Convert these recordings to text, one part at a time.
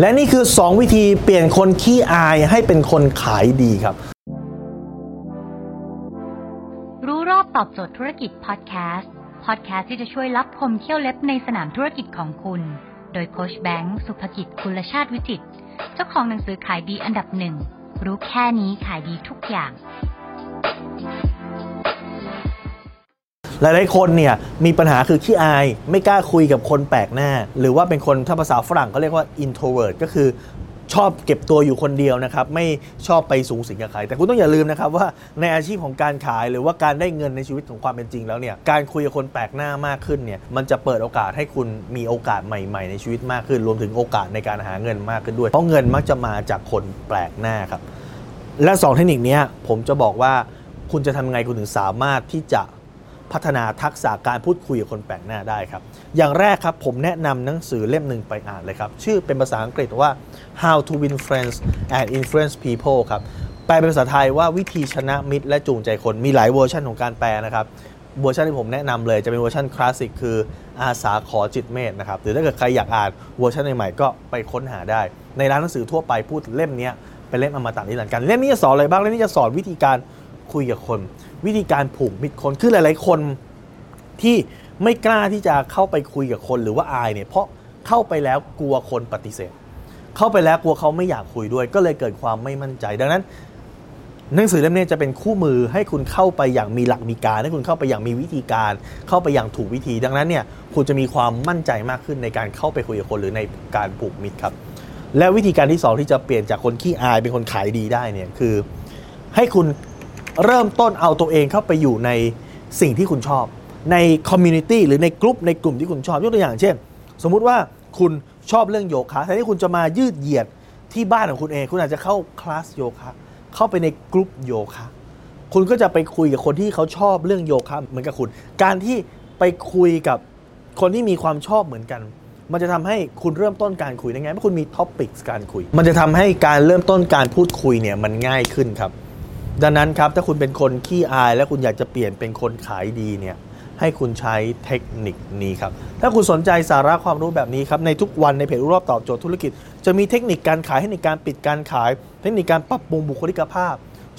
และนี่คือ 2 วิธีเปลี่ยนคนขี้อายให้เป็นคนขายดีครับ รู้รอบตอบโจทย์ธุรกิจพอดแคสต์ พอดแคสต์ที่จะช่วยรับพมเที่ยวเล็บในสนามธุรกิจของคุณ โดยโคชแบงค์สุภกิจคุลชาติวิจิต เจ้าของหนังสือขายดีอันดับหนึ่ง รู้แค่นี้ขายดีทุกอย่าง หลายๆคนเนี่ยมีปัญหาคือขี้อาย ไม่กล้าคุยกับคนแปลกหน้า หรือว่าเป็นคนถ้าภาษาฝรั่งเขาเรียกว่า introvert ก็คือชอบเก็บตัวอยู่คนเดียวนะครับ ไม่ชอบไปสูงสิงกับใคร แต่คุณต้องอย่าลืมนะครับว่าในอาชีพของการขายหรือว่าการได้เงินในชีวิตของความเป็นจริงแล้วเนี่ยการคุยกับคนแปลกหน้ามากขึ้นเนี่ยมันจะเปิดโอกาสให้คุณมีโอกาสใหม่ ๆ ในชีวิตมากขึ้น รวมถึงโอกาสในการหาเงินมากขึ้นด้วย เพราะเงินมักจะมาจากคนแปลกหน้าครับและสองเทคนิคนี้ผมจะบอกว่าคุณจะทำไงคุณถึงสามารถที่จะ พัฒนาทักษะการพูดคุยกับคนแปลกหน้าได้ครับ อย่างแรกครับผมแนะนำหนังสือเล่มหนึ่งไปอ่านเลยครับ ชื่อเป็นภาษาอังกฤษว่า How to Win Friends and Influence People ครับแปลเป็นภาษาไทยว่าวิธีชนะมิตรและจูงใจคนมีหลายเวอร์ชันของการแปลนะครับเวอร์ชันที่ผมแนะนำเลยจะเป็นเวอร์ชันคลาสสิกคืออาษาขอจิตต์เมตต์นะครับหรือถ้าเกิดใครอยากอ่านเวอร์ชันใหม่ๆก็ไปค้นหาได้ ในร้านหนังสือทั่วไปพูดเล่มนี้เป็นเล่มอมตะนิรันดร์กันเล่มนี้จะสอนอะไรบ้างเล่มนี้จะสอนวิธีการ คุยกับคน วิธีการผูกมิตรคนคือหลาย ๆ คนที่ไม่กล้าที่จะเข้าไปคุยกับคนหรือว่าอายเนี่ยเพราะเข้าไปแล้วกลัวคนปฏิเสธ เข้าไปแล้วกลัวเขาไม่อยากคุยด้วย ก็เลยเกิดความไม่มั่นใจ ดังนั้น หนังสือเล่มนี้จะเป็นคู่มือให้คุณเข้าไปอย่างมีหลักมีการ ให้คุณเข้าไปอย่างมีวิธีการ เข้าไปอย่างถูกวิธี ดังนั้นเนี่ยคุณจะมีความมั่นใจมากขึ้นในการเข้าไปคุยกับคนหรือในการผูกมิตรครับ และวิธีการที่สองที่จะเปลี่ยนจากคนขี้อายเป็นคนขายดีได้เนี่ยคือ ให้คุณ เริ่มต้นเอาตัวเองเข้าไปอยู่ในสิ่งที่คุณชอบ ใน community หรือในกลุ่มในกลุ่มที่คุณชอบยกตัวอย่างเช่น สมมุติว่าคุณชอบเรื่องโยคะแทนที่คุณจะมายืดเหยียดที่บ้านของคุณเอง คุณอาจจะเข้าคลาสโยคะเข้าไปในกลุ่มโยคะคุณก็จะไปคุยกับคนที่เขาชอบเรื่องโยคะเหมือนกับคุณ การที่ไปคุยกับคนที่มีความชอบเหมือนกัน มันจะทำให้คุณเริ่มต้นการคุยได้ไงเมื่อคุณมี topic การคุย มันจะทำให้การเริ่มต้นการพูดคุยเนี่ยมันง่ายขึ้นครับ ดังนั้นครับถ้าคุณเป็นคนขี้อาย และคุณอยากจะเปลี่ยนเป็นคนขายดีเนี่ยให้คุณใช้เทคนิคนี้ครับ ถ้าคุณสนใจสาระความรู้แบบนี้ครับ ในทุกวันในเพจรู้รอบตอบโจทย์ธุรกิจ จะมีเทคนิคการขายเทคนิคการปิดการขาย เทคนิคการปรับปรุงบุคลิกภาพ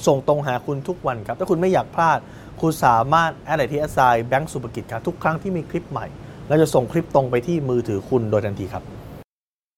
ส่งตรงหาคุณทุกวันครับ ถ้าคุณไม่อยากพลาด คุณสามารถ add LINE ที่ at sign แบงก์สุภกิจครับทุกครั้งที่มีคลิปใหม่เราจะส่งคลิปตรงไปที่มือถือคุณโดยทันทีครับ